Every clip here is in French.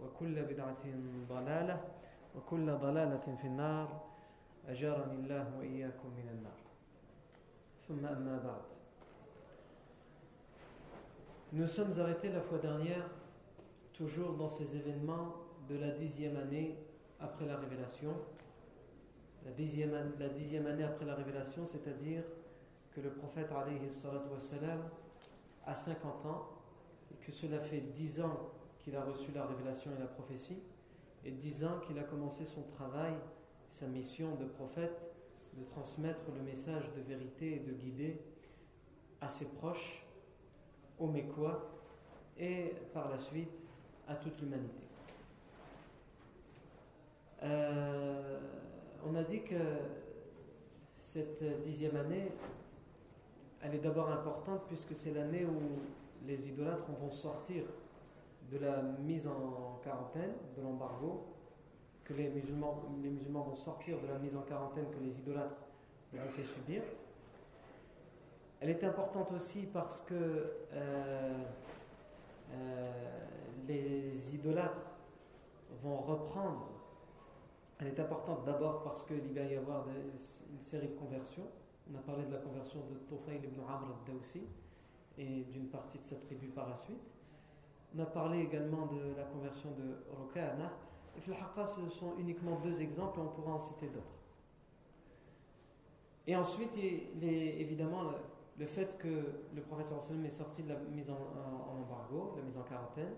وكل بدعة ضلالة وكل ضلالة في النار أجارني الله وإياكم من النار ثم أما بعد Nous sommes arrêtés la fois dernière, toujours dans ces événements de la dixième année après la révélation. La dixième, la dixième année après la révélation, c'est-à-dire que le prophète wassalam, a 50 ans et que cela fait 10 ans qu'il a reçu la révélation et la prophétie, et 10 ans qu'il a commencé son travail, sa mission de prophète, de transmettre le message de vérité et de guider à ses proches, aux Mécois, et par la suite à toute l'humanité. Euh, on a dit que cette dixième année, elle est d'abord importante puisque c'est l'année où les idolâtres vont sortir de la mise en quarantaine, de l'embargo, que les musulmans, vont sortir de la mise en quarantaine que les idolâtres leur ont fait subir. Elle est importante aussi parce que euh, euh, les idolâtres vont reprendre. Elle est importante d'abord parce qu'il va y avoir une série de conversions. On a parlé de la conversion de Tufayl ibn Amr al-Dawsi et d'une partie de sa tribu par la suite. On a parlé également de la conversion de Rokana. Et Filhaqa, ce sont uniquement deux exemples, on pourra en citer d'autres. Et ensuite, évidemment le, fait que le professeur sallam est sorti de la mise en, en, embargo, la mise en quarantaine,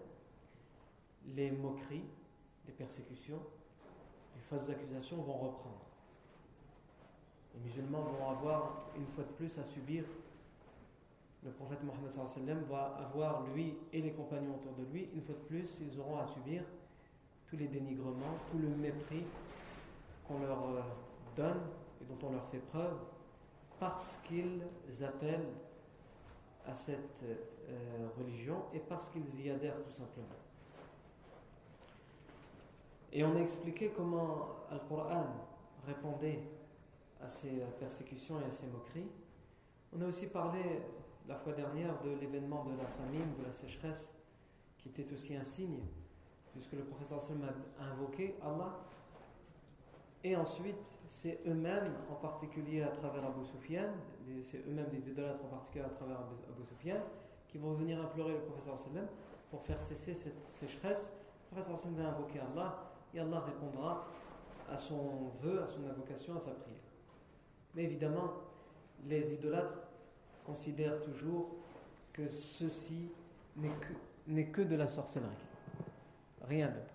les moqueries, les persécutions, les fausses accusations vont reprendre. Les musulmans vont avoir une fois de plus à subir le prophète Mohammed va avoir, lui et les compagnons autour de lui, une fois de plus, ils auront à subir tous les dénigrements, tout le mépris qu'on leur euh, donne et dont on leur fait preuve, parce qu'ils appellent à cette euh, religion et parce qu'ils y adhèrent tout simplement. Et on a expliqué comment Al-Qur'an répondait à ces persécutions et à ces moqueries. On a aussi parlé la fois dernière de l'événement de la famine, de la sécheresse, qui était aussi un signe, puisque le professeur Sallam a invoqué Allah. Et ensuite, c'est eux-mêmes, en particulier à travers Abu Sufyan, c'est eux-mêmes des idolâtres en particulier à travers Abu Sufyan, qui vont venir implorer le professeur Sallam pour faire cesser cette sécheresse. Le professeur Sallam va invoquer Allah et Allah répondra à son vœu, à son invocation, à sa prière. Mais évidemment, les idolâtres considère toujours que ceci n'est que, de la sorcellerie. Rien d'autre.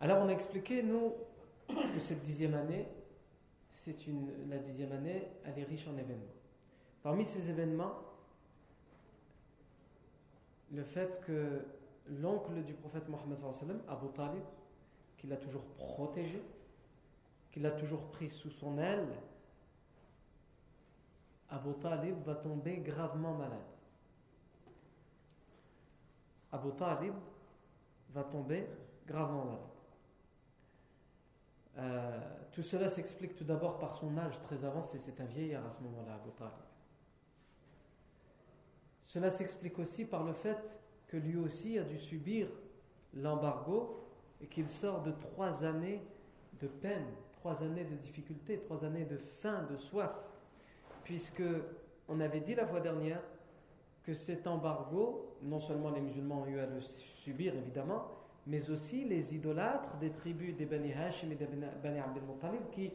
Alors on a expliqué, nous, que cette dixième année, c'est une, la dixième année, elle est riche en événements. Parmi ces événements, le fait que l'oncle du prophète Mohammed, Abu Talib, qu'il a toujours protégé, qu'il a toujours pris sous son aile, Abu Talib va tomber gravement malade. Abu Talib va tomber gravement malade. Euh, tout cela s'explique tout d'abord par son âge très avancé. C'est un vieillard à ce moment-là, Abu Talib. Cela s'explique aussi par le fait que lui aussi a dû subir l'embargo et qu'il sort de trois années de peine, trois années de difficulté, trois années de faim, de soif, puisque on avait dit la fois dernière que cet embargo, non seulement les musulmans ont eu à le subir évidemment, mais aussi les idolâtres des tribus des Bani Hashim et des Bani Abdel Muttalib qui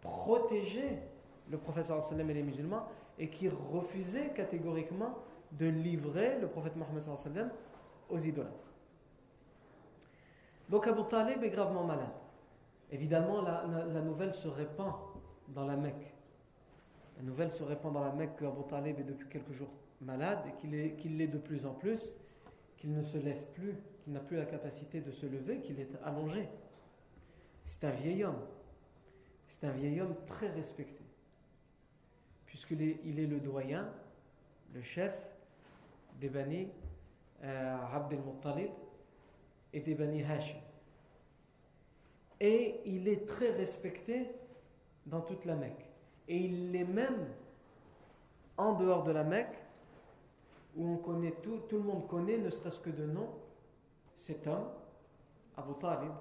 protégeaient le prophète sallam et les musulmans et qui refusaient catégoriquement de livrer le prophète Mohammed sallam aux idolâtres. Donc Abu Talib est gravement malade. Évidemment, la, nouvelle se répand dans la Mecque. La nouvelle se répand dans la Mecque que Abu Talib est depuis quelques jours malade et qu'il l'est de plus en plus, qu'il ne se lève plus, qu'il n'a plus la capacité de se lever, qu'il est allongé. C'est un vieil homme. C'est un vieil homme très respecté. Puisqu'il est, il est le doyen, le chef des Bani euh, Abd al-Muttalib et des Bani Hashim. Et il est très respecté dans toute la Mecque. Et il l'est même en dehors de la Mecque, où on connaît tout, tout le monde connaît, ne serait-ce que de nom, cet homme, Abu Talib,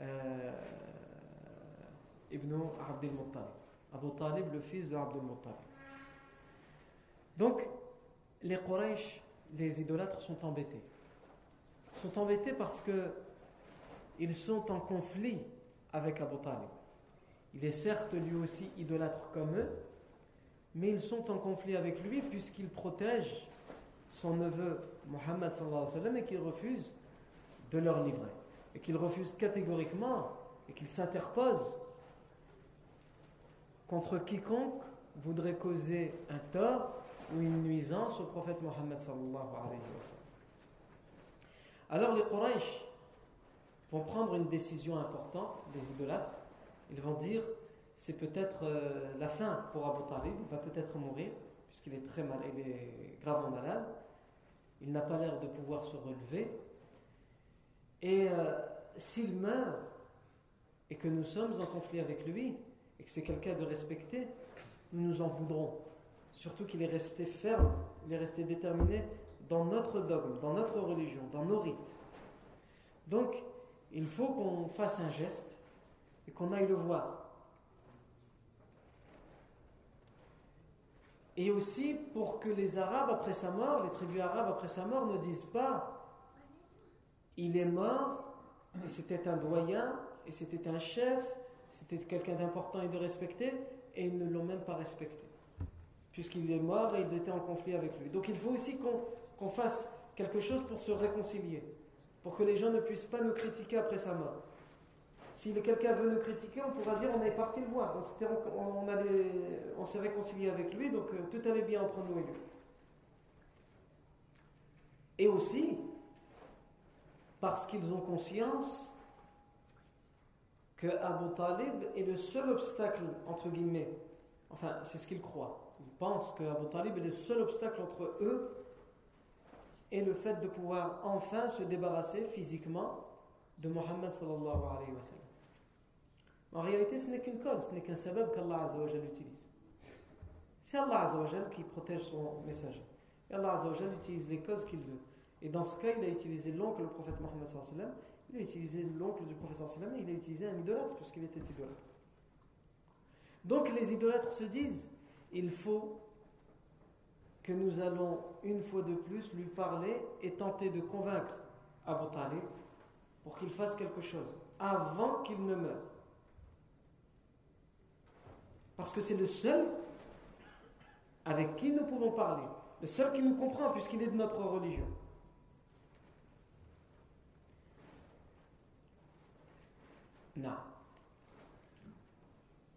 euh, ibn Abdel Muttalib. Abu Talib, le fils de Abdel Muttalib. Donc, les Quraysh, les idolâtres sont embêtés. Ils sont embêtés parce que ils sont en conflit avec Abu Talib. Il est certes lui aussi idolâtre comme eux, mais ils sont en conflit avec lui puisqu'il protège son neveu Mohammed et qu'il refuse de leur livrer. Et qu'il refuse catégoriquement et qu'il s'interpose contre quiconque voudrait causer un tort ou une nuisance au prophète Mohammed Alors les Quraysh vont prendre une décision importante, les idolâtres. Ils vont dire c'est peut-être euh, la fin pour Abu Talib, il va peut-être mourir, puisqu'il est très mal, il est gravement malade. Il n'a pas l'air de pouvoir se relever. Et euh, s'il meurt et que nous sommes en conflit avec lui et que c'est quelqu'un de respecté, nous nous en voudrons. Surtout qu'il est resté ferme, il est resté déterminé dans notre dogme, dans notre religion, dans nos rites. Donc, il faut qu'on fasse un geste et qu'on aille le voir. Et aussi pour que les Arabes après sa mort, les tribus arabes après sa mort ne disent pas il est mort et c'était un doyen et c'était un chef, c'était quelqu'un d'important et de respecté et ils ne l'ont même pas respecté puisqu'il est mort et ils étaient en conflit avec lui. Donc il faut aussi qu'on fasse quelque chose pour se réconcilier, pour que les gens ne puissent pas nous critiquer après sa mort. Si quelqu'un veut nous critiquer, on pourra dire on est parti le voir, on, s'est réconcilié avec lui, donc euh, tout allait bien entre nous et lui. Et aussi, parce qu'ils ont conscience que Abu Talib est le seul obstacle, entre guillemets, enfin c'est ce qu'ils croient, ils pensent que Abu Talib est le seul obstacle entre eux et le fait de pouvoir enfin se débarrasser physiquement de Mohammed sallallahu alayhi wa sallam. En réalité, ce n'est qu'une cause, ce n'est qu'un sabab qu'Allah utilise. C'est Allah qui protège son messager. Et Allah utilise les causes qu'il veut. Et dans ce cas, il a utilisé l'oncle du prophète Mohammed sallam, il a utilisé l'oncle du prophète sallam, et il a utilisé un idolâtre puisqu'il était idolâtre. Donc les idolâtres se disent, il faut que nous allons une fois de plus lui parler et tenter de convaincre Abu Talib pour qu'il fasse quelque chose avant qu'il ne meure. Parce que c'est le seul avec qui nous pouvons parler, le seul qui nous comprend puisqu'il est de notre religion. Non.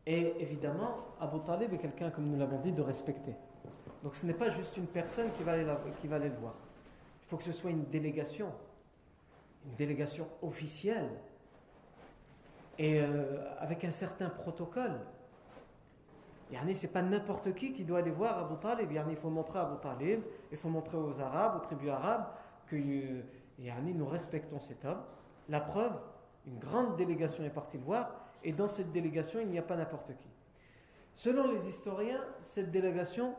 Et évidemment, Abu Talib est quelqu'un, comme nous l'avons dit, de respecter. Donc ce n'est pas juste une personne qui va, aller qui va aller le voir. Il faut que ce soit une délégation, une délégation officielle, et euh, avec un certain protocole. Yani, c'est pas n'importe qui qui doit aller voir Abu Talib. il faut montrer à Abu Talib, il faut montrer aux Arabes, aux tribus arabes, que euh, nous respectons cet homme. La preuve, Une grande délégation est partie le voir, et dans cette délégation, il n'y a pas n'importe qui. Selon les historiens, cette délégation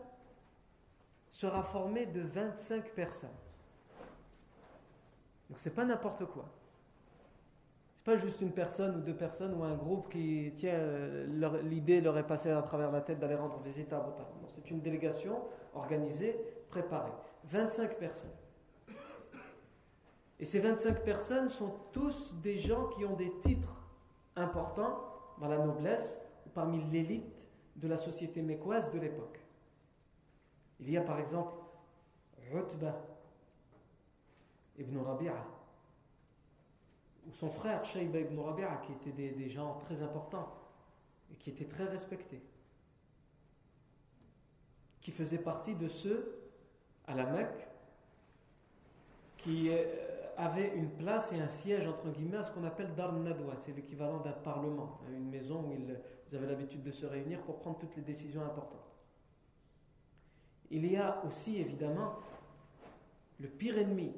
sera formée de 25 personnes. Donc c'est pas n'importe quoi. C'est pas juste une personne ou deux personnes ou un groupe qui, tient l'idée leur est passée à travers la tête d'aller rendre visite à Abu c'est une délégation organisée, préparée. 25 personnes. Et ces 25 personnes sont tous des gens qui ont des titres importants dans la noblesse ou parmi l'élite de la société mécoise de l'époque. Il y a par exemple Rutba ibn Rabi'a, ou son frère Shayba ibn Rabi'a, qui étaient des, des gens très importants et qui étaient très respectés, qui faisaient partie de ceux à la Mecque qui euh, avait une place et un siège, entre guillemets, à ce qu'on appelle Dar Nadwa. C'est l'équivalent d'un parlement, hein, une maison où ils, avaient l'habitude de se réunir pour prendre toutes les décisions importantes. Il y a aussi, évidemment, le pire ennemi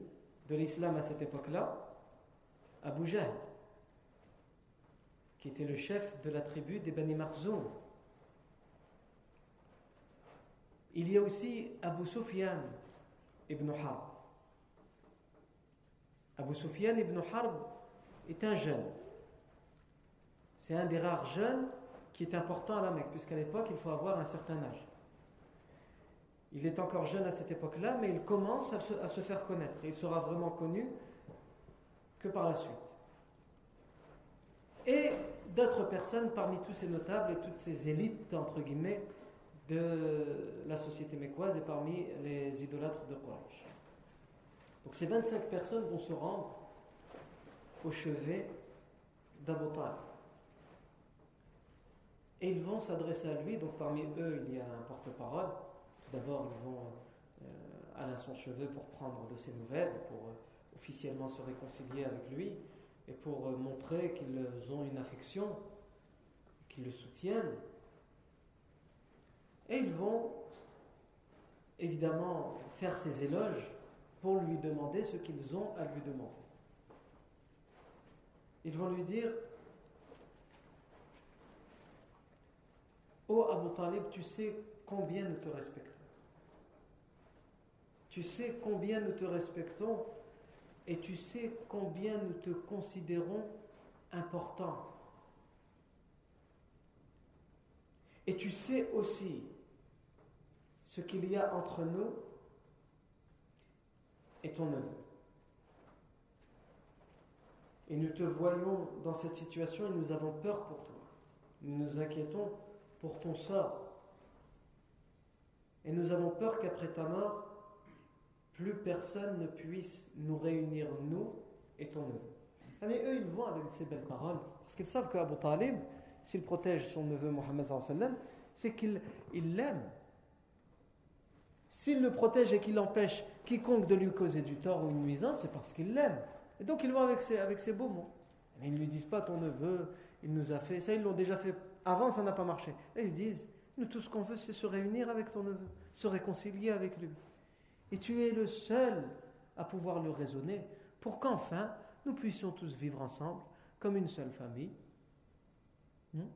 de l'islam à cette époque-là, Abu Jahl, qui était le chef de la tribu des Bani Marzoum. Il y a aussi Abu Sufyan ibn Harb Abu Sufyan ibn Harb est un jeune. C'est un des rares jeunes qui est important à la Mecque, puisqu'à l'époque, il faut avoir un certain âge. Il est encore jeune à cette époque-là, mais il commence à se, faire connaître. il sera vraiment connu que par la suite. Et d'autres personnes parmi tous ces notables et toutes ces élites, entre guillemets, de la société mécoise et parmi les idolâtres de Quraysh. Donc ces 25 personnes vont se rendre au chevet d'Abu Et ils vont s'adresser à lui. Donc parmi eux, il y a un porte-parole. D'abord, ils vont euh, à son chevet pour prendre de ses nouvelles, pour euh, officiellement se réconcilier avec lui et pour euh, montrer qu'ils ont une affection, qu'ils le soutiennent. Et ils vont évidemment faire ses éloges pour lui demander ce qu'ils ont à lui demander. Ils vont lui dire oh Abu Talib, tu sais combien nous te respectons. Tu sais combien nous te respectons et tu sais combien nous te considérons important. Et tu sais aussi ce qu'il y a entre nous et ton neveu. Et nous te voyons dans cette situation et nous avons peur pour toi. Nous nous inquiétons pour ton sort. Et nous avons peur qu'après ta mort, plus personne ne puisse nous réunir, nous et ton neveu. Mais eux, ils vont avec ces belles paroles, parce qu'ils savent qu'Abu Talib, s'il protège son neveu Mohammed, c'est qu'il l'aime. S'il le protège et qu'il empêche quiconque de lui causer du tort ou une nuisance, c'est parce qu'il l'aime. Et donc ils vont avec ses, avec beaux mots. Mais ils ne lui disent pas ton neveu, il nous a fait. Ça, ils l'ont déjà fait avant, ça n'a pas marché. Et ils disent nous, tout ce qu'on veut, c'est se réunir avec ton neveu, se réconcilier avec lui. Et tu es le seul à pouvoir le raisonner pour qu'enfin nous puissions tous vivre ensemble comme une seule famille. Hmm?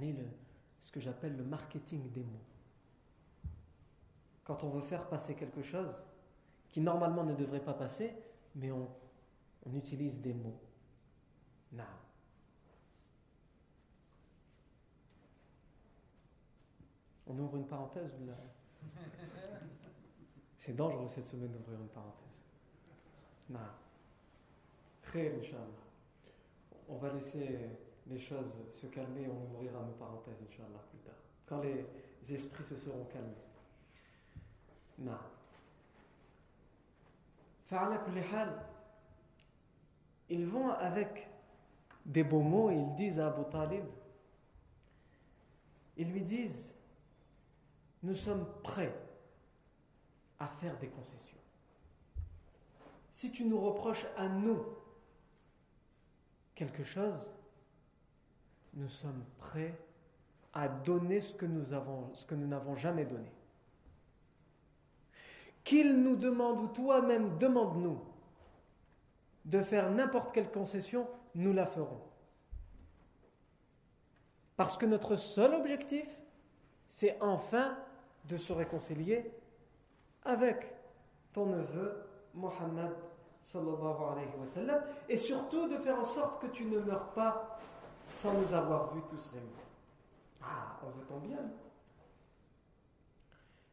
Il y a ce que j'appelle le marketing des mots quand on veut faire passer quelque chose qui normalement ne devrait pas passer, mais on, utilise des mots. On ouvre une parenthèse C'est dangereux cette semaine d'ouvrir une parenthèse. Non. Très Inch'Allah. On va laisser les choses se calmer et on ouvrira nos parenthèses, Inch'Allah, plus tard. Quand les esprits se seront calmés. Non. Ils vont avec des beaux mots et ils disent à Abu Talib, ils lui disent, nous sommes prêts à faire des concessions. Si tu nous reproches à nous quelque chose, nous sommes prêts à donner ce que nous n'avons jamais donné qu'il nous demande ou toi-même demande-nous de faire n'importe quelle concession, nous la ferons. Parce que notre seul objectif, c'est enfin de se réconcilier avec ton neveu Mohammed sallallahu alayhi wa et surtout de faire en sorte que tu ne meurs pas sans nous avoir vus tous réunis. Ah, on veut ton bien.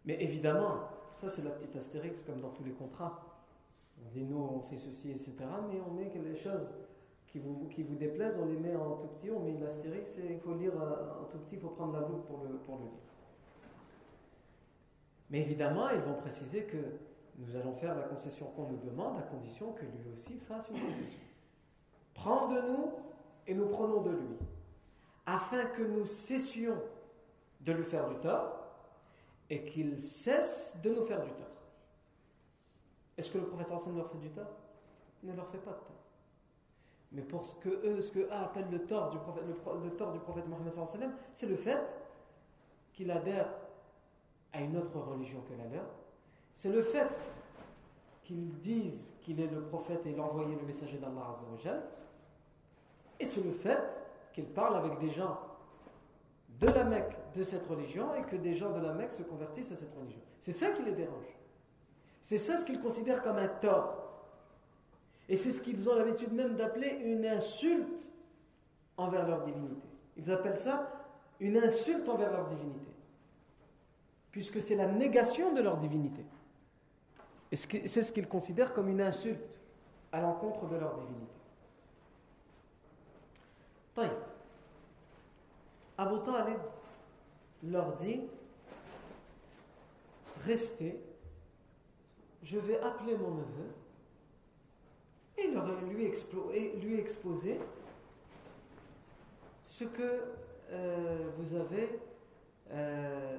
Mais évidemment, ça c'est la petite astérix comme dans tous les contrats. On dit nous on fait ceci, etc. Mais on met les choses qui vous, déplaisent, on les met en tout petit, on met l'astérix et il faut lire euh, en tout petit, il faut prendre la loupe pour le, pour le lire. Mais évidemment, ils vont préciser que nous allons faire la concession qu'on nous demande à condition que lui aussi fasse une concession. Prends de nous et nous prenons de lui, afin que nous cessions de lui faire du tort et qu'il cesse de nous faire du tort. Est-ce que le prophète sallam leur fait du tort? Il ne leur fait pas de tort. Mais pour ce que eux, ce que eux appellent le tort du prophète, le, tort du prophète Mohammed c'est le fait qu'il adhère à une autre religion que la leur. C'est le fait qu'ils disent qu'il est le prophète et l'envoyé, le messager d'Allah. Et c'est le fait qu'il parle avec des gens de la Mecque de cette religion et que des gens de la Mecque se convertissent à cette religion. C'est ça qui les dérange. C'est ça ce qu'ils considèrent comme un tort. Et c'est ce qu'ils ont l'habitude même d'appeler une insulte envers leur divinité. Ils appellent ça une insulte envers leur divinité. Puisque c'est la négation de leur divinité. Et c'est ce qu'ils considèrent comme une insulte à l'encontre de leur divinité. Abu Talib leur dit Restez, je vais appeler mon neveu et lui, lui exposer ce que euh, vous avez euh,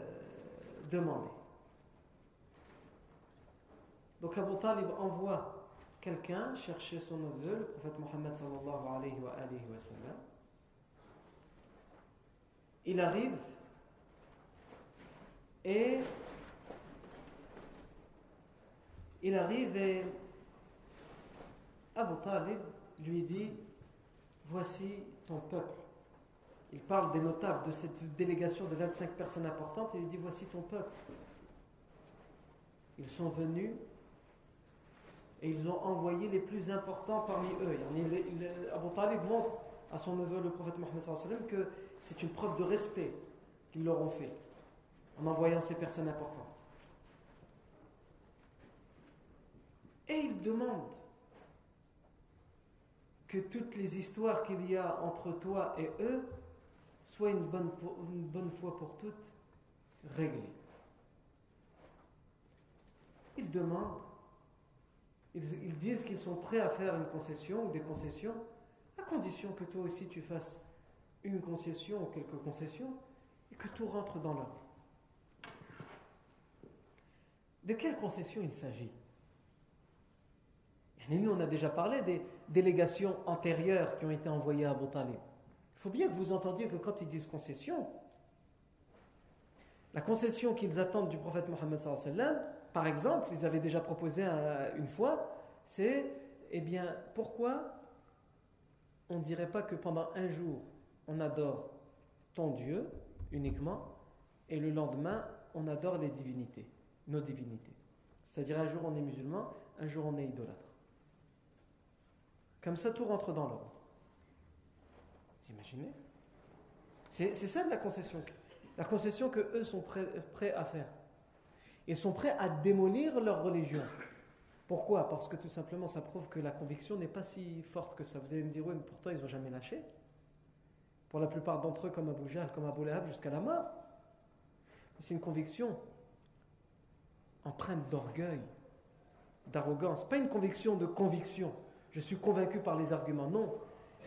demandé. Donc Abu Talib envoie quelqu'un chercher son neveu, le prophète Mohammed sallallahu alayhi wa, alayhi sallam. Il arrive et il arrive et Abu Talib lui dit Voici ton peuple. Il parle des notables de cette délégation de 25 personnes importantes. Il lui dit Voici ton peuple. Ils sont venus et ils ont envoyé les plus importants parmi eux. Abu Talib montre à son neveu, le prophète Mohammed, que c'est une preuve de respect qu'ils leur ont fait en envoyant ces personnes importantes. Et il demande que toutes les histoires qu'il y a entre toi et eux soient une bonne, une bonne fois pour toutes réglées. Il demande ils, disent qu'ils sont prêts à faire une concession ou des concessions, à condition que toi aussi tu fasses une concession ou quelques concessions et que tout rentre dans l'ordre. De quelle concession il s'agit? Nous, on a déjà parlé des délégations antérieures qui ont été envoyées à Abu faut bien que vous entendiez que quand ils disent concession, la concession qu'ils attendent du prophète Mohammed par exemple, ils avaient déjà proposé une fois, c'est, eh bien, pourquoi on ne dirait pas que pendant un jour, on adore ton Dieu uniquement, et le lendemain, on adore les divinités, nos divinités. C'est-à-dire un jour on est musulman, un jour on est idolâtre. Comme ça, tout rentre dans l'ordre. Imaginez? C'est ça la concession. La concession que eux sont prêts à faire. Ils sont prêts à démolir leur religion. Pourquoi? Parce que tout simplement, ça prouve que la conviction n'est pas si forte que ça. Vous allez me dire, oui, mais pourtant, ils n'ont jamais lâché. Pour la plupart d'entre eux, comme Abu comme Abu Lahab, jusqu'à la mort. C'est une conviction empreinte d'orgueil, d'arrogance. Pas une conviction de conviction. Je suis convaincu par les arguments. Non.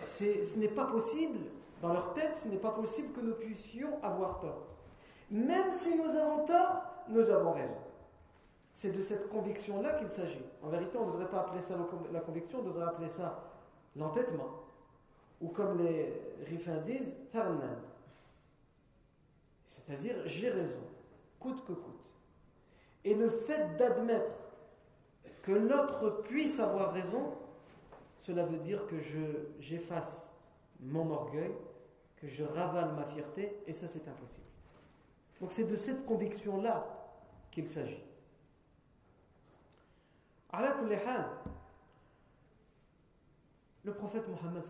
Ce n'est pas possible, dans leur tête, ce n'est pas possible que nous puissions avoir tort. Même si nous avons tort, nous avons raison. C'est de cette conviction-là qu'il s'agit. En vérité, on ne devrait pas appeler ça la conviction, on devrait appeler ça l'entêtement. Ou comme les rifins disent, Fernand. C'est-à-dire, j'ai raison, coûte que coûte. Et le fait d'admettre que l'autre puisse avoir raison, cela veut dire que j'efface mon orgueil, que je ravale ma fierté, et ça c'est impossible. Donc c'est de cette conviction-là qu'il s'agit. Le prophète Mohammed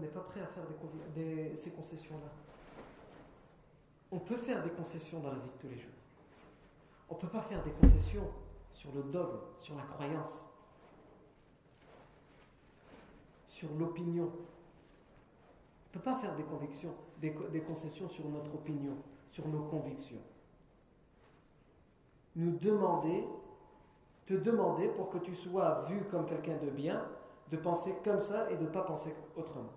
n'est pas prêt à faire ces concessions-là. On peut faire des concessions dans la vie de tous les jours. On ne peut pas faire des concessions sur le dogme, sur la croyance, sur l'opinion. On ne peut pas faire des convictions, des, des concessions sur notre opinion, sur nos convictions. Nous demander, te demander pour que tu sois vu comme quelqu'un de bien, de penser comme ça et de ne pas penser autrement.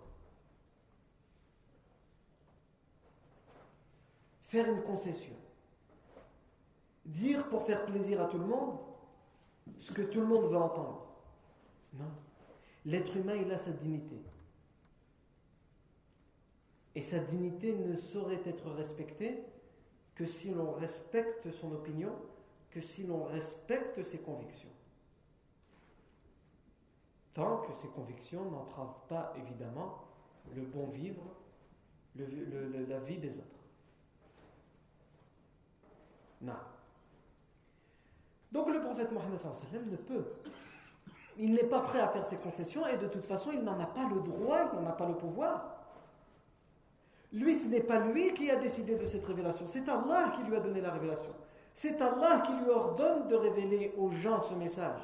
Faire une concession. Dire pour faire plaisir à tout le monde ce que tout le monde veut entendre. Non. L'être humain, il a sa dignité. Et sa dignité ne saurait être respectée que si l'on respecte son opinion, que si l'on respecte ses convictions. Tant que ces convictions n'entravent pas évidemment le bon vivre, la vie des autres. Non. Donc le prophète Mohammed ne peut. Il n'est pas prêt à faire ses concessions et de toute façon, il n'en a pas le droit, il n'en a pas le pouvoir. Lui, ce n'est pas lui qui a décidé de cette révélation, c'est Allah qui lui a donné la révélation. C'est Allah qui lui ordonne de révéler aux gens ce message.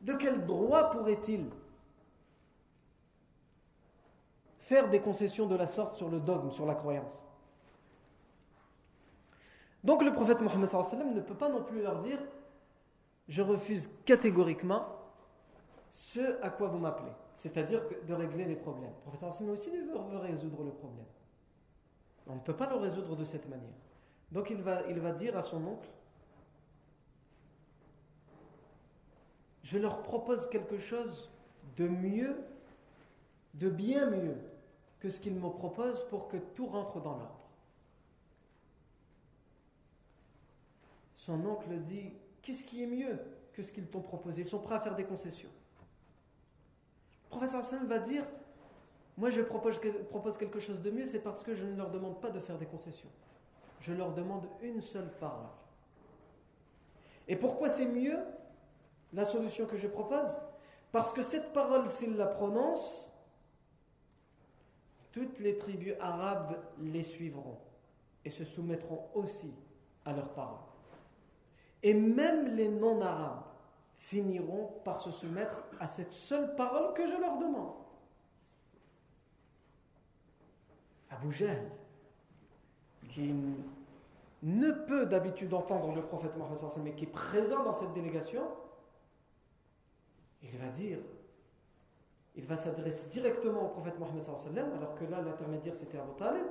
De quel droit pourrait-il faire des concessions de la sorte sur le dogme, sur la croyance? Donc le prophète Mohammed ne peut pas non plus leur dire je refuse catégoriquement ce à quoi vous m'appelez, c'est-à-dire de régler les problèmes. Le prophète aussi veut résoudre le problème. On ne peut pas le résoudre de cette manière. Donc il va, il va dire à son oncle, je leur propose quelque chose de mieux, de bien mieux que ce qu'ils me proposent pour que tout rentre dans l'ordre. Son oncle dit, qu'est-ce qui est mieux que ce qu'ils t'ont proposé? Ils sont prêts à faire des concessions. Professeur Hassan va dire, moi, je propose, quelque chose de mieux, c'est parce que je ne leur demande pas de faire des concessions. Je leur demande une seule parole. Et pourquoi c'est mieux la solution que je propose? Parce que cette parole, s'ils la prononcent, toutes les tribus arabes les suivront et se soumettront aussi à leur parole. Et même les non-arabes finiront par se soumettre à cette seule parole que je leur demande. Abu Jahl, qui ne peut d'habitude entendre le prophète Mohammed mais qui est présent dans cette délégation, il va dire, il va s'adresser directement au prophète Mohammed alors que là l'intermédiaire c'était Abu Talib,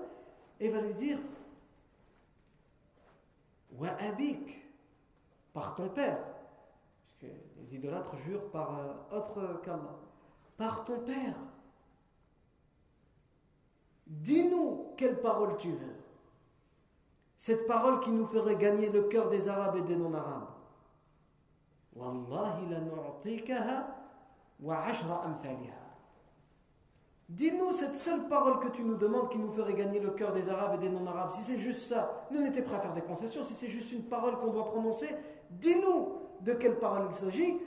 et va lui dire Wa abik, par ton père, les idolâtres jurent par euh, autre qu'Allah, par ton père. Dis-nous quelle parole tu veux. Cette parole qui nous ferait gagner le cœur des Arabes et des non-Arabes. Dis-nous cette seule parole que tu nous demandes qui nous ferait gagner le cœur des Arabes et des non-Arabes. Si c'est juste ça, nous n'étions prêts à faire des concessions. Si c'est juste une parole qu'on doit prononcer, dis-nous de quelle parole il s'agit.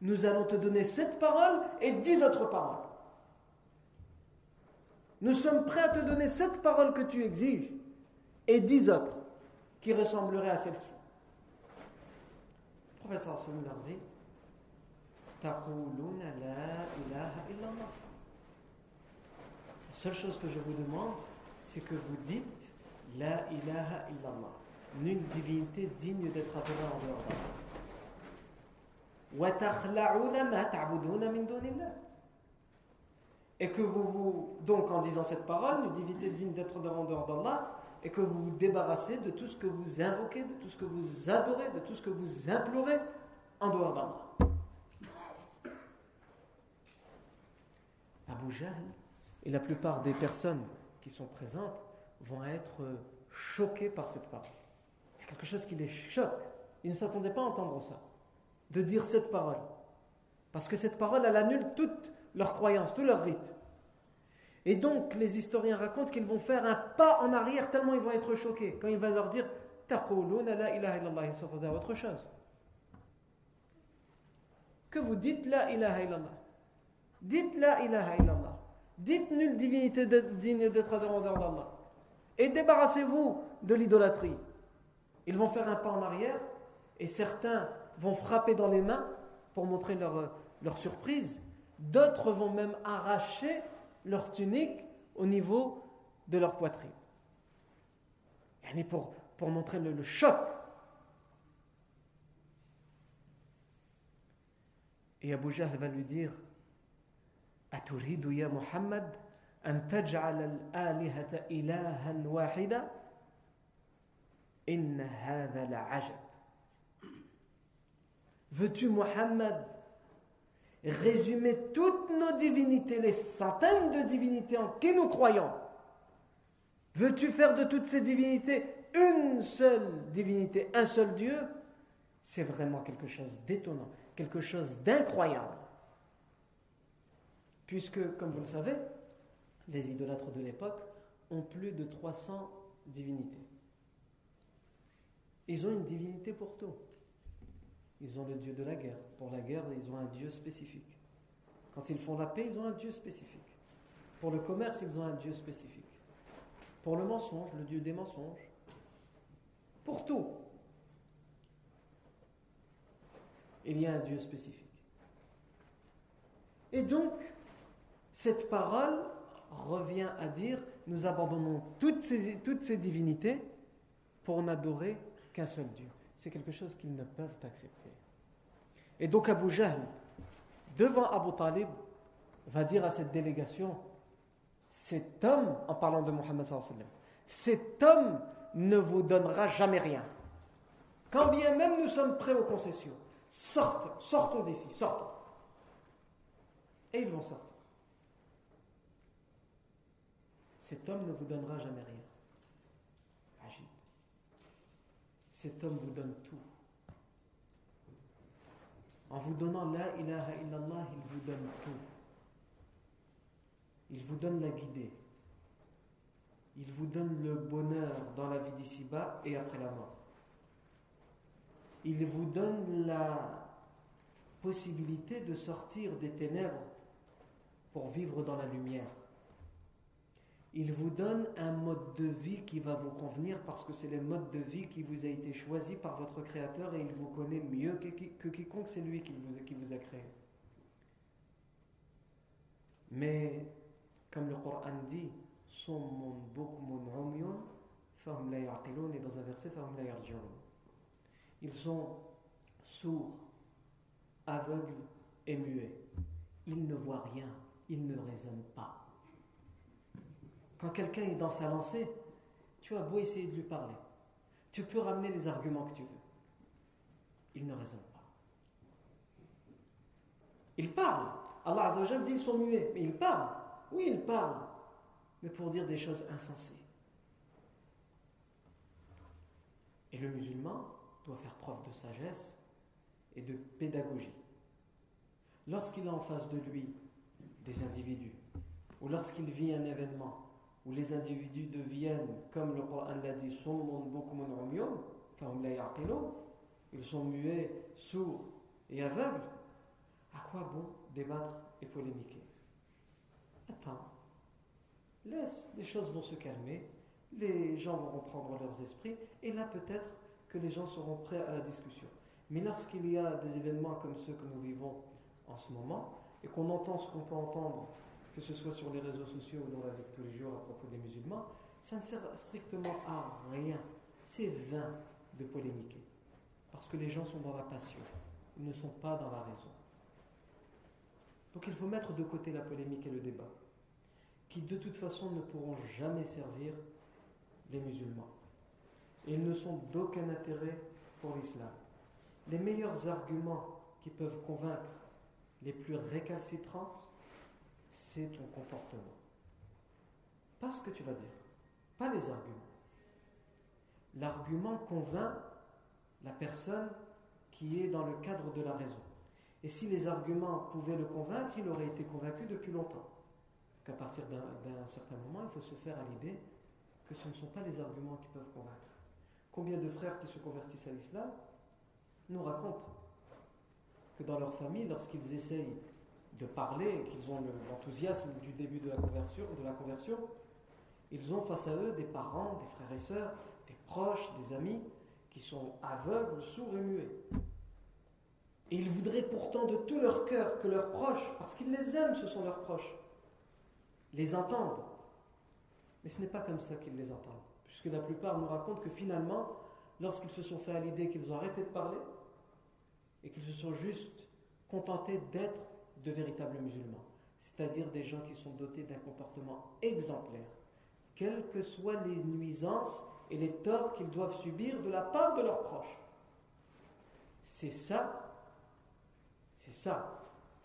Nous allons te donner cette parole et dix autres paroles. Nous sommes prêts à te donner cette parole que tu exiges et dix autres qui ressembleraient à celle-ci. Le professeur dit la ilaha illallah. La seule chose que je vous demande, c'est que vous dites La ilaha illallah. Nulle divinité digne d'être adorée en dehors et que vous vous, donc en disant cette parole, une divinité digne d'être devant d'Allah, et que vous vous débarrassez de tout ce que vous invoquez, de tout ce que vous adorez, de tout ce que vous implorez en dehors d'Allah. Abu Jahl et la plupart des personnes qui sont présentes vont être choquées par cette parole. C'est quelque chose qui les choque. Ils ne s'attendaient pas à entendre ça, de dire cette parole. Parce que cette parole, elle annule toute leurs croyances, tous leurs rites. Et donc, les historiens racontent qu'ils vont faire un pas en arrière tellement ils vont être choqués. Quand il va leur dire la ilaha illallah, ils s'attendent à autre chose. Que vous dites la ilaha illallah. Dites la ilaha illallah. Dites nulle divinité digne d'être adorée d'Allah. Et débarrassez-vous de l'idolâtrie. Ils vont faire un pas en arrière et certains vont frapper dans les mains pour montrer leur, euh, leur surprise. D'autres vont même arracher leur tunique au niveau de leur poitrine. Et pour, pour montrer le, choc. Et Abu Jahl va lui dire Aturidu ya Muhammad an taj'al al-alihata ilahan wahida? Inna hadha la ajab. Veux-tu, Mohammed, résumer toutes nos divinités, les centaines de divinités en qui nous croyons? Veux-tu faire de toutes ces divinités une seule divinité, un seul Dieu? C'est vraiment quelque chose d'étonnant, quelque chose d'incroyable. Puisque, comme vous le savez, les idolâtres de l'époque ont plus de 300 divinités. Ils ont une divinité pour tout. Ils ont le dieu de la guerre. Pour la guerre, ils ont un dieu spécifique. Quand ils font la paix, ils ont un dieu spécifique. Pour le commerce, ils ont un dieu spécifique. Pour le mensonge, le dieu des mensonges. Pour tout. Il y a un dieu spécifique. Et donc, cette parole revient à dire nous abandonnons toutes ces, divinités pour n'adorer qu'un seul Dieu. C'est quelque chose qu'ils ne peuvent accepter. Et donc Abu Jahl, devant Abu Talib, va dire à cette délégation cet homme, en parlant de Mohammed, cet homme ne vous donnera jamais rien. Quand bien même nous sommes prêts aux concessions, sortons, sortons d'ici, sortons. Et ils vont sortir. cet homme ne vous donnera jamais rien. Cet homme vous donne tout. En vous donnant la ilaha illallah, il vous donne tout. Il vous donne la guidée. Il vous donne le bonheur dans la vie d'ici-bas et après la mort. Il vous donne la possibilité de sortir des ténèbres pour vivre dans la lumière. Il vous donne un mode de vie qui va vous convenir parce que c'est le mode de vie qui vous a été choisi par votre Créateur et il vous connaît mieux que, quiconque, c'est lui qui vous, a créé. Mais, comme le Coran dit, ils sont sourds, aveugles et muets. Ils ne voient rien, ils ne raisonnent pas. Quand quelqu'un est dans sa lancée, tu as beau essayer de lui parler. Tu peux ramener les arguments que tu veux. Il ne raisonne pas. Il parle. Allah Azzawajal dit qu'ils sont muets. Mais il parle. Oui, il parle. Mais pour dire des choses insensées. Et le musulman doit faire preuve de sagesse et de pédagogie. Lorsqu'il a en face de lui des individus, ou lorsqu'il vit un événement, où les individus deviennent, comme le Coran l'a dit, ils sont muets, sourds et aveugles, à quoi bon débattre et polémiquer? Attends, laisse, les choses vont se calmer, les gens vont reprendre leurs esprits, et là peut-être que les gens seront prêts à la discussion. Mais lorsqu'il y a des événements comme ceux que nous vivons en ce moment, et qu'on entend ce qu'on peut entendre que ce soit sur les réseaux sociaux ou dans la vie de tous les jours à propos des musulmans, ça ne sert strictement à rien. C'est vain de polémiquer. Parce que les gens sont dans la passion. Ils ne sont pas dans la raison. Donc il faut mettre de côté la polémique et le débat, qui de toute façon ne pourront jamais servir les musulmans. Ils ne sont d'aucun intérêt pour l'islam. Les meilleurs arguments qui peuvent convaincre les plus récalcitrants, c'est ton comportement. Pas ce que tu vas dire, pas les arguments. L'argument convainc la personne qui est dans le cadre de la raison. Et si les arguments pouvaient le convaincre, il aurait été convaincu depuis longtemps. Qu'à partir d'un certain moment, il faut se faire à l'idée que ce ne sont pas les arguments qui peuvent convaincre. Combien de frères qui se convertissent à l'islam nous racontent que dans leur famille, lorsqu'ils essayent de parler, qu'ils ont l'enthousiasme du début de la, conversion, de la conversion, ils ont face à eux des parents, des frères et sœurs, des proches, des amis qui sont aveugles, sourds et muets. Et ils voudraient pourtant de tout leur cœur que leurs proches, parce qu'ils les aiment, ce sont leurs proches, les entendent. Mais ce n'est pas comme ça qu'ils les entendent. Puisque la plupart nous racontent que finalement, lorsqu'ils se sont fait à l'idée qu'ils ont arrêté de parler, et qu'ils se sont juste contentés d'être de véritables musulmans, c'est-à-dire des gens qui sont dotés d'un comportement exemplaire, quelles que soient les nuisances et les torts qu'ils doivent subir de la part de leurs proches. C'est ça, c'est ça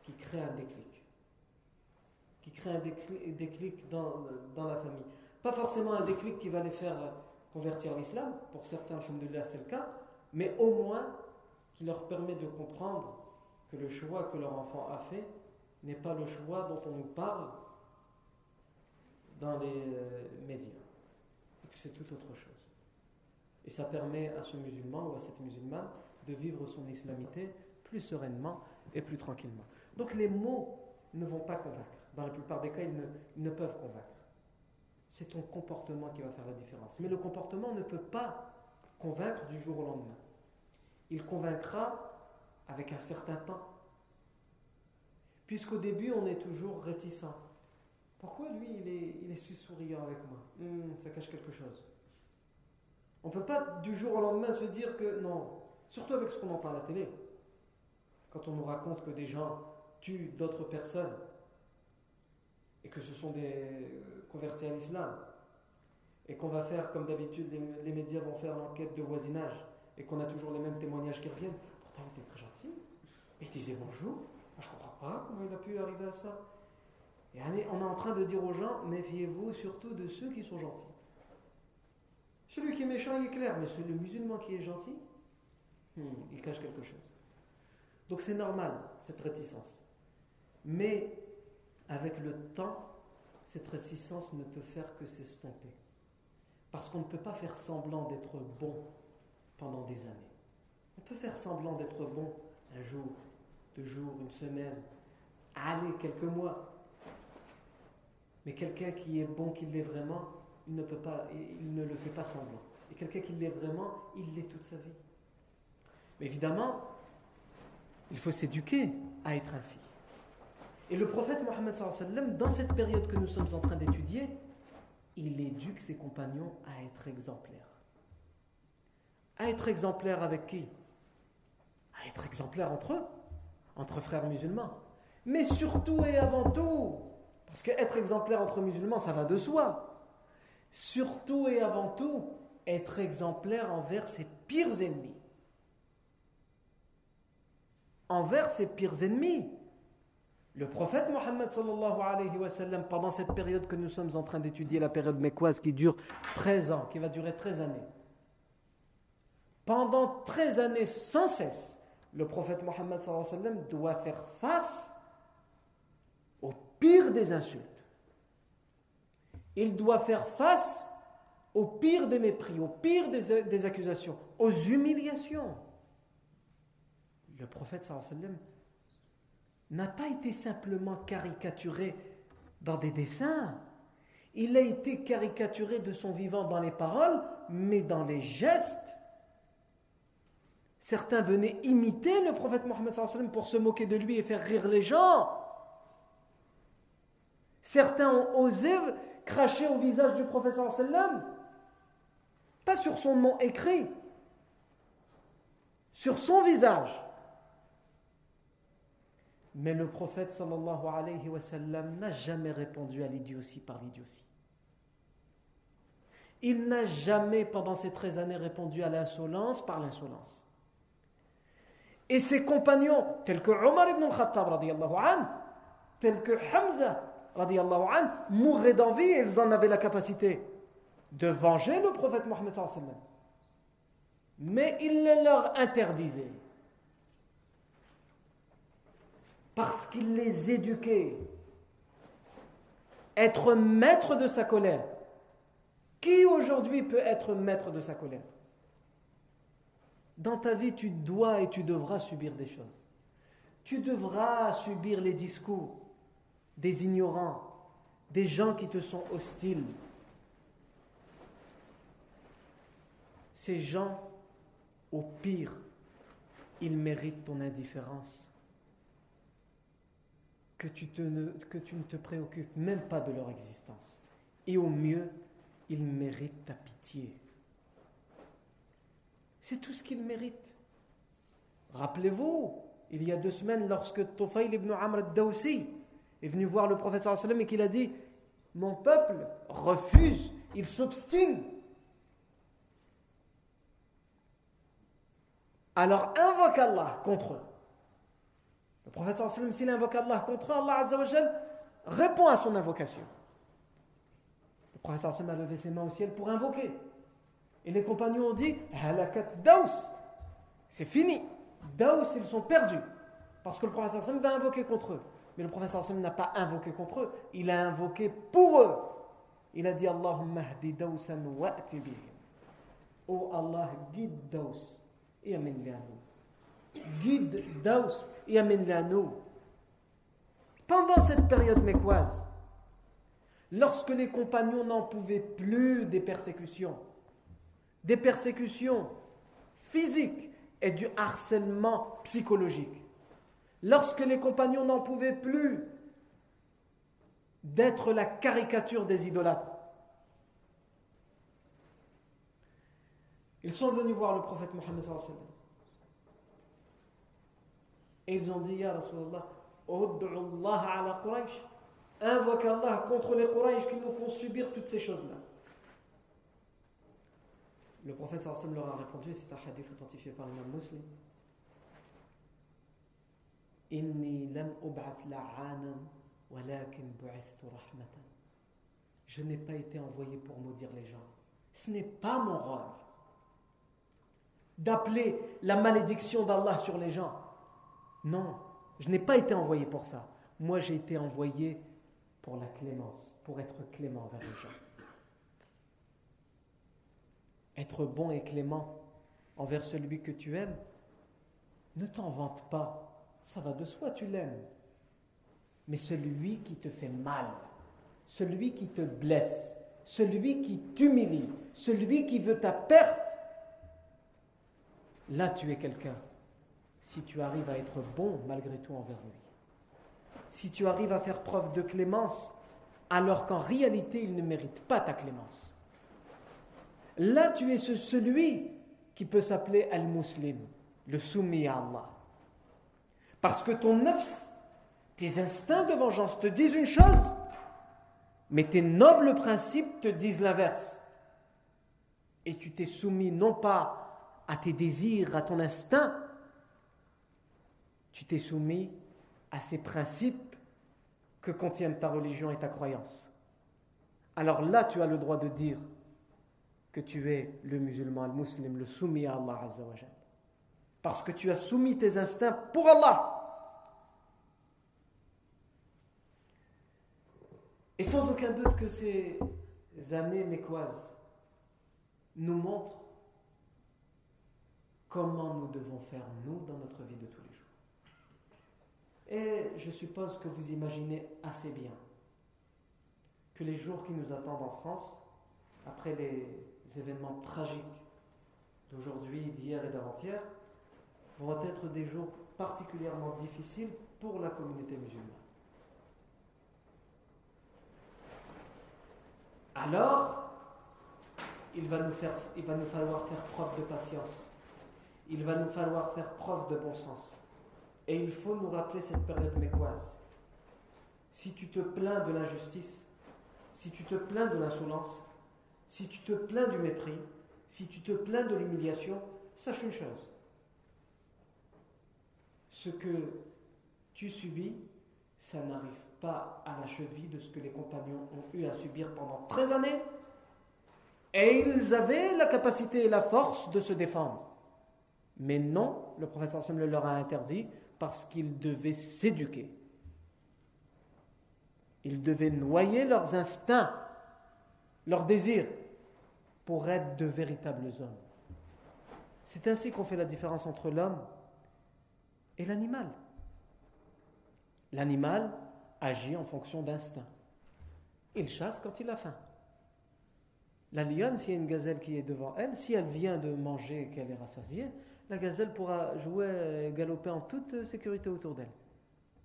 qui crée un déclic, qui crée un déclic, dans, dans, la famille. Pas forcément un déclic qui va les faire convertir à l'islam, pour certains, c'est le cas, mais au moins qui leur permet de comprendre que le choix que leur enfant a fait n'est pas le choix dont on nous parle dans les euh, médias, c'est tout autre chose. Et ça permet à ce musulman ou à cette musulmane de vivre son islamité plus sereinement et plus tranquillement. Donc les mots ne vont pas convaincre. Dans la plupart des cas, ils ne peuvent convaincre. C'est ton comportement qui va faire la différence. Mais le comportement ne peut pas convaincre du jour au lendemain. Il convaincra avec un certain temps. Puisqu'au début, on est toujours réticent. Pourquoi lui, il est, si souriant avec moi? Hmm, Ça cache quelque chose. On ne peut pas du jour au lendemain se dire que non, surtout avec ce qu'on entend à la télé. Quand on nous raconte que des gens tuent d'autres personnes et que ce sont des euh, convertis à l'islam et qu'on va faire comme d'habitude, les, les, médias vont faire l'enquête de voisinage et qu'on a toujours les mêmes témoignages qui reviennent. Il était très gentil. Il disait bonjour. Moi, je ne comprends pas comment il a pu arriver à ça. Et on est en train de dire aux gens, méfiez-vous surtout de ceux qui sont gentils. Celui qui est méchant, il est clair, mais le musulman qui est gentil, hmm, il cache quelque chose. Donc c'est normal, cette réticence. Mais avec le temps, cette réticence ne peut faire que s'estomper. Parce qu'on ne peut pas faire semblant d'être bon pendant des années. On peut faire semblant d'être bon un jour, deux jours, une semaine, allez, quelques mois. Mais quelqu'un qui est bon, qui l'est vraiment, il ne, peut pas, il ne le fait pas semblant. Et quelqu'un qui l'est vraiment, il l'est toute sa vie. Mais évidemment, il faut s'éduquer à être ainsi. Et le prophète Mohammed, dans cette période que nous sommes en train d'étudier, il éduque ses compagnons à être exemplaires. À être exemplaires avec qui? Être exemplaires entre eux, entre frères musulmans. Mais surtout et avant tout, parce qu'être exemplaire entre musulmans, ça va de soi. Surtout et avant tout, être exemplaire envers ses pires ennemis. Envers ses pires ennemis. Le prophète Mohammed sallallahu alayhi wa sallam, pendant cette période que nous sommes en train d'étudier, la période mécoise qui dure 13 ans, qui va durer 13 années, pendant 13 années sans cesse, le prophète Mohammed doit faire face pire des insultes. Il doit faire face au pire des mépris, au pire des, accusations, aux humiliations. Le prophète n'a pas été simplement caricaturé dans des dessins. Il a été caricaturé de son vivant dans les paroles, mais dans les gestes. Certains venaient imiter le prophète Mohammed pour se moquer de lui et faire rire les gens. Certains ont osé cracher au visage du prophète sallam, pas sur son nom écrit, sur son visage. Mais le prophète sallallahu alayhi wa sallam n'a jamais répondu à l'idiotie par l'idiotie. Il n'a jamais, pendant ces 13 années, répondu à l'insolence par l'insolence. Et ses compagnons, tels que Omar ibn al-Khattab, tels que Hamza, an, mourraient d'envie et ils en avaient la capacité de venger le prophète Mohammed Mais il le leur interdisait. parce qu'il les éduquait. Être maître de sa colère. Qui aujourd'hui peut être maître de sa colère? Dans ta vie, tu dois et tu devras subir des choses. Tu devras subir les discours des ignorants, des gens qui te sont hostiles. Ces gens, au pire, ils méritent ton indifférence. Que tu, ne, que tu ne te préoccupes même pas de leur existence. Et au mieux, ils méritent ta pitié. C'est tout ce qu'ils méritent. Rappelez-vous, il y a deux semaines, lorsque Tufayl ibn Amr al-Dawsi est venu voir le prophète et qu'il a dit Mon peuple refuse, il s'obstine. Alors invoque Allah contre eux. Le prophète s'il invoque Allah contre eux, Allah répond à son invocation. Le prophète a levé ses mains au ciel pour invoquer. Et les compagnons ont dit Halakat Daous. C'est fini. Daous, ils sont perdus. Parce que le prophète sallam va invoquer contre eux. Mais le professeur Sam n'a pas invoqué contre eux, il a invoqué pour eux. Il a dit Allahumma hdi dawsan wa'ti Oh Allah, guide Daous et amène-les à nous. Guide Daous et amène-les à nous. Pendant cette période mécoise, lorsque les compagnons n'en pouvaient plus des persécutions, des persécutions physiques et du harcèlement psychologique, lorsque les compagnons n'en pouvaient plus d'être la caricature des idolâtres. Ils sont venus voir le prophète Mohammed et ils ont dit Ya Rasulallah, ala Quraysh, invoque Allah contre les Quraysh qui nous font subir toutes ces choses-là. Le prophète sallam leur a répondu, c'est un hadith authentifié par l'imam muslim. Je n'ai pas été envoyé pour maudire les gens. Ce n'est pas mon rôle d'appeler la malédiction d'Allah sur les gens. Non, je n'ai pas été envoyé pour ça. Moi, j'ai été envoyé pour la clémence, pour être clément envers les gens. Être bon et clément envers celui que tu aimes, ne t'en vante pas ça va de soi, tu l'aimes. Mais celui qui te fait mal, celui qui te blesse, celui qui t'humilie, celui qui veut ta perte, là tu es quelqu'un. Si tu arrives à être bon malgré tout envers lui, si tu arrives à faire preuve de clémence, alors qu'en réalité il ne mérite pas ta clémence. Là tu es celui qui peut s'appeler al-muslim, le soumis à Allah. Parce que ton nefs, tes instincts de vengeance te disent une chose, mais tes nobles principes te disent l'inverse. Et tu t'es soumis non pas à tes désirs, à ton instinct, tu t'es soumis à ces principes que contiennent ta religion et ta croyance. Alors là, tu as le droit de dire que tu es le musulman, le musulman, le soumis à Allah. Parce que tu as soumis tes instincts pour Allah. Et sans aucun doute que ces années mécoises nous montrent comment nous devons faire, nous, dans notre vie de tous les jours. Et je suppose que vous imaginez assez bien que les jours qui nous attendent en France, après les événements tragiques d'aujourd'hui, d'hier et d'avant-hier, vont être des jours particulièrement difficiles pour la communauté musulmane. Alors, il va, nous falloir faire preuve de patience. Il va nous falloir faire preuve de bon sens. Et il faut nous rappeler cette période mécoise. Si tu te plains de l'injustice, si tu te plains de l'insolence, si tu te plains du mépris, si tu te plains de l'humiliation, sache une chose ce que tu subis, ça n'arrive pas à la cheville de ce que les compagnons ont eu à subir pendant 13 années. Et ils avaient la capacité et la force de se défendre. Mais non, le professeur Sam leur a interdit parce qu'ils devaient s'éduquer. Ils devaient noyer leurs instincts, leurs désirs, pour être de véritables hommes. C'est ainsi qu'on fait la différence entre l'homme et l'animal. L'animal agit en fonction d'instinct. Il chasse quand il a faim. La lionne, s'il y a une gazelle qui est devant elle, si elle vient de manger et qu'elle est rassasiée, la gazelle pourra jouer galoper en toute sécurité autour d'elle.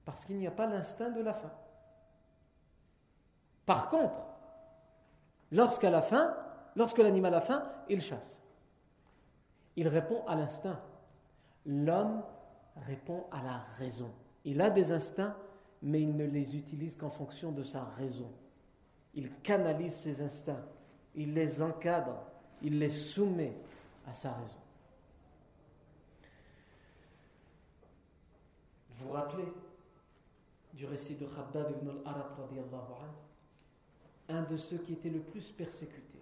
Parce qu'il n'y a pas l'instinct de la faim. Par contre, lorsqu'elle a faim, lorsque l'animal a faim, il chasse. Il répond à l'instinct. L'homme répond à la raison. Il a des instincts, mais il ne les utilise qu'en fonction de sa raison. Il canalise ses instincts, il les encadre, il les soumet à sa raison. Vous vous rappelez du récit de Khabbab ibn al-Arat un de ceux qui était le plus persécuté,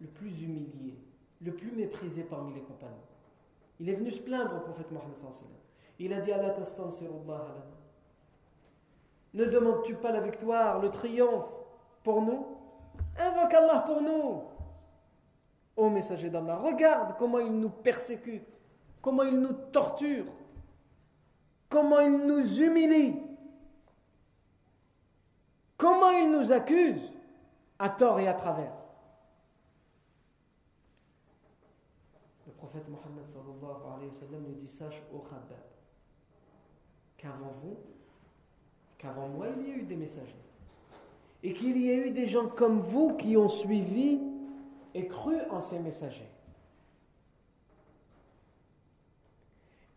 le plus humilié, le plus méprisé parmi les compagnons. Il est venu se plaindre au prophète Mohammed Il a dit Allah Ne demandes-tu pas la victoire, le triomphe pour nous? Invoque Allah pour nous. Ô messager d'Allah, regarde comment il nous persécute, comment il nous torture, comment il nous humilie, comment il nous accuse à tort et à travers. Le prophète Mohammed sallallahu alayhi wa sallam lui dit Sache au Khabbab qu'avant vous, qu'avant moi, il y a eu des messagers et qu'il y a eu des gens comme vous qui ont suivi et cru en ces messagers.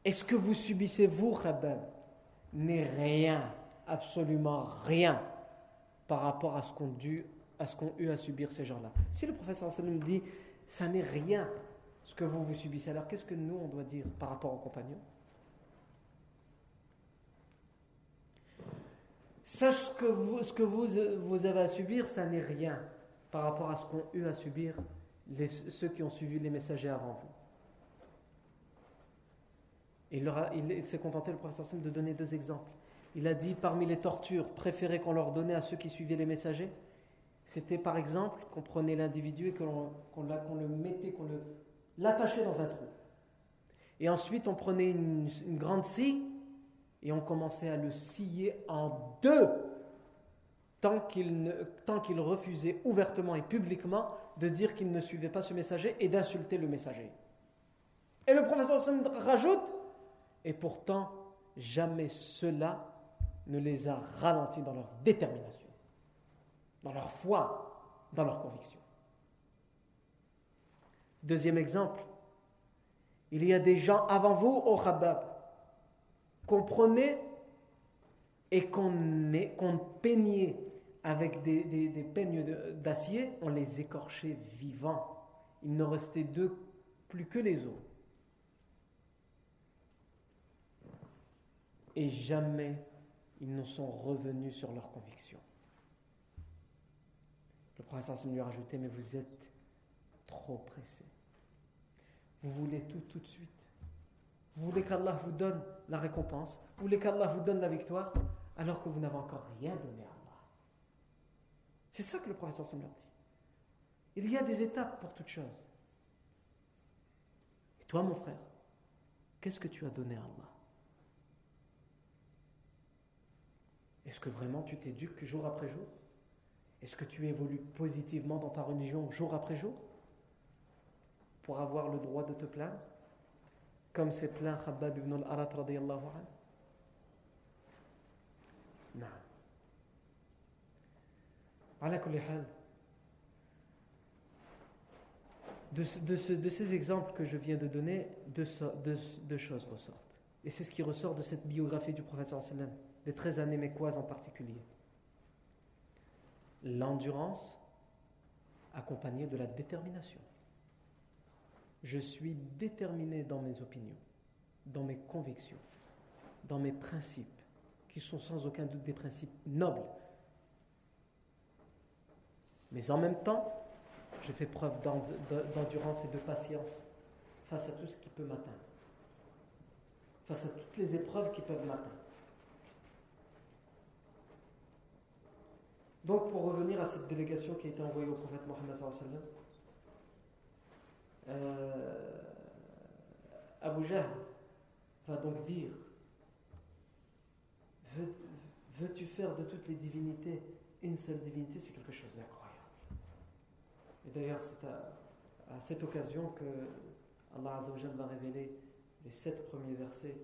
est ce que vous subissez, vous, Khabab, n'est rien, absolument rien, par rapport à ce qu'ont dû, à ce qu'ont eu à subir ces gens-là. Si le professeur nous dit, ça n'est rien, ce que vous vous subissez, alors qu'est-ce que nous, on doit dire par rapport aux compagnons? Sache que vous, ce que vous, vous avez à subir, ça n'est rien par rapport à ce qu'ont eu à subir ceux qui ont suivi les messagers avant vous. Il, s'est contenté, le professeur Sim, de donner deux exemples. Il a dit parmi les tortures préférées qu'on leur donnait à ceux qui suivaient les messagers, c'était par exemple qu'on prenait l'individu et qu'on le mettait, qu'on l'attachait dans un trou. Et ensuite, on prenait une, grande scie et on commençait à le scier en deux tant qu'il refusait ouvertement et publiquement de dire qu'il ne suivait pas ce messager et d'insulter le messager. Et le professeur rajoute, et pourtant jamais cela ne les a ralentis dans leur détermination, dans leur foi, dans leur conviction. Deuxième exemple, il y a des gens avant vous au Khabab qu'on prenait et qu'on peignait avec des, des, peignes d'acier, on les écorchait vivants. Il ne restait d'eux plus que les os. Et jamais ils ne sont revenus sur leurs convictions. Professeur lui a rajouté, mais vous êtes trop pressé. Vous voulez tout tout de suite. Vous voulez qu'Allah vous donne la récompense, vous voulez qu'Allah vous donne la victoire, alors que vous n'avez encore rien donné à Allah. C'est ça que le professeur leur dit. Il y a des étapes pour toute chose. Et toi, mon frère, qu'est-ce que tu as donné à Allah? Est-ce que vraiment tu t'éduques jour après jour? Est-ce que tu évolues positivement dans ta religion jour après jour pour avoir le droit de te plaindre? Comme s'est plaint Khabbab ibn al-Arat radiallahu anhu? Non. De, de, de, ces exemples que je viens de donner, deux, deux, choses ressortent. Et c'est ce qui ressort de cette biographie du prophète sallam, des 13 années mécoises en particulier. L'endurance accompagnée de la détermination je suis déterminé dans mes opinions, dans mes convictions, dans mes principes, qui sont sans aucun doute des principes nobles. Mais en même temps, je fais preuve d'endurance et de patience face à tout ce qui peut m'atteindre. face à toutes les épreuves qui peuvent m'atteindre. Donc, pour revenir à cette délégation qui a été envoyée au prophète Mohammed, euh, Abu Jahl va donc dire Veux-tu faire de toutes les divinités une seule divinité? C'est quelque chose d'incroyable. Et d'ailleurs, c'est à, cette occasion que Allah va révéler les sept premiers versets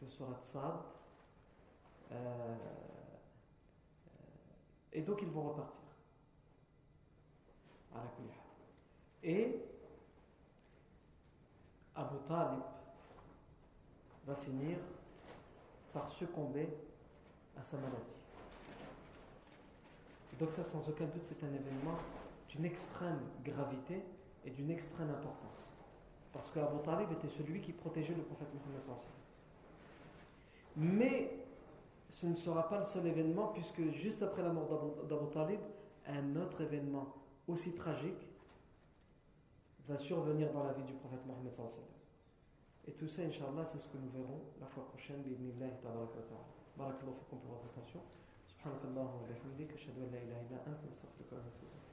de Surat Sa'ad. Euh, et donc ils vont repartir. Et Abu Talib va finir par succomber à sa maladie. donc ça, sans aucun doute, c'est un événement d'une extrême gravité et d'une extrême importance. Parce que Abu Talib était celui qui protégeait le prophète Mohammed. Mais ce ne sera pas le seul événement, puisque juste après la mort d'Abu Talib, un autre événement aussi tragique va survenir dans la vie du prophète Mohammed. Et tout ça, Inch'Allah, c'est ce que nous verrons la fois prochaine. Barakallahu fikum pour votre attention. Subhanakallahu wa bihamdik, ashhadu an la ilaha illa anta, astaghfiruka wa atubu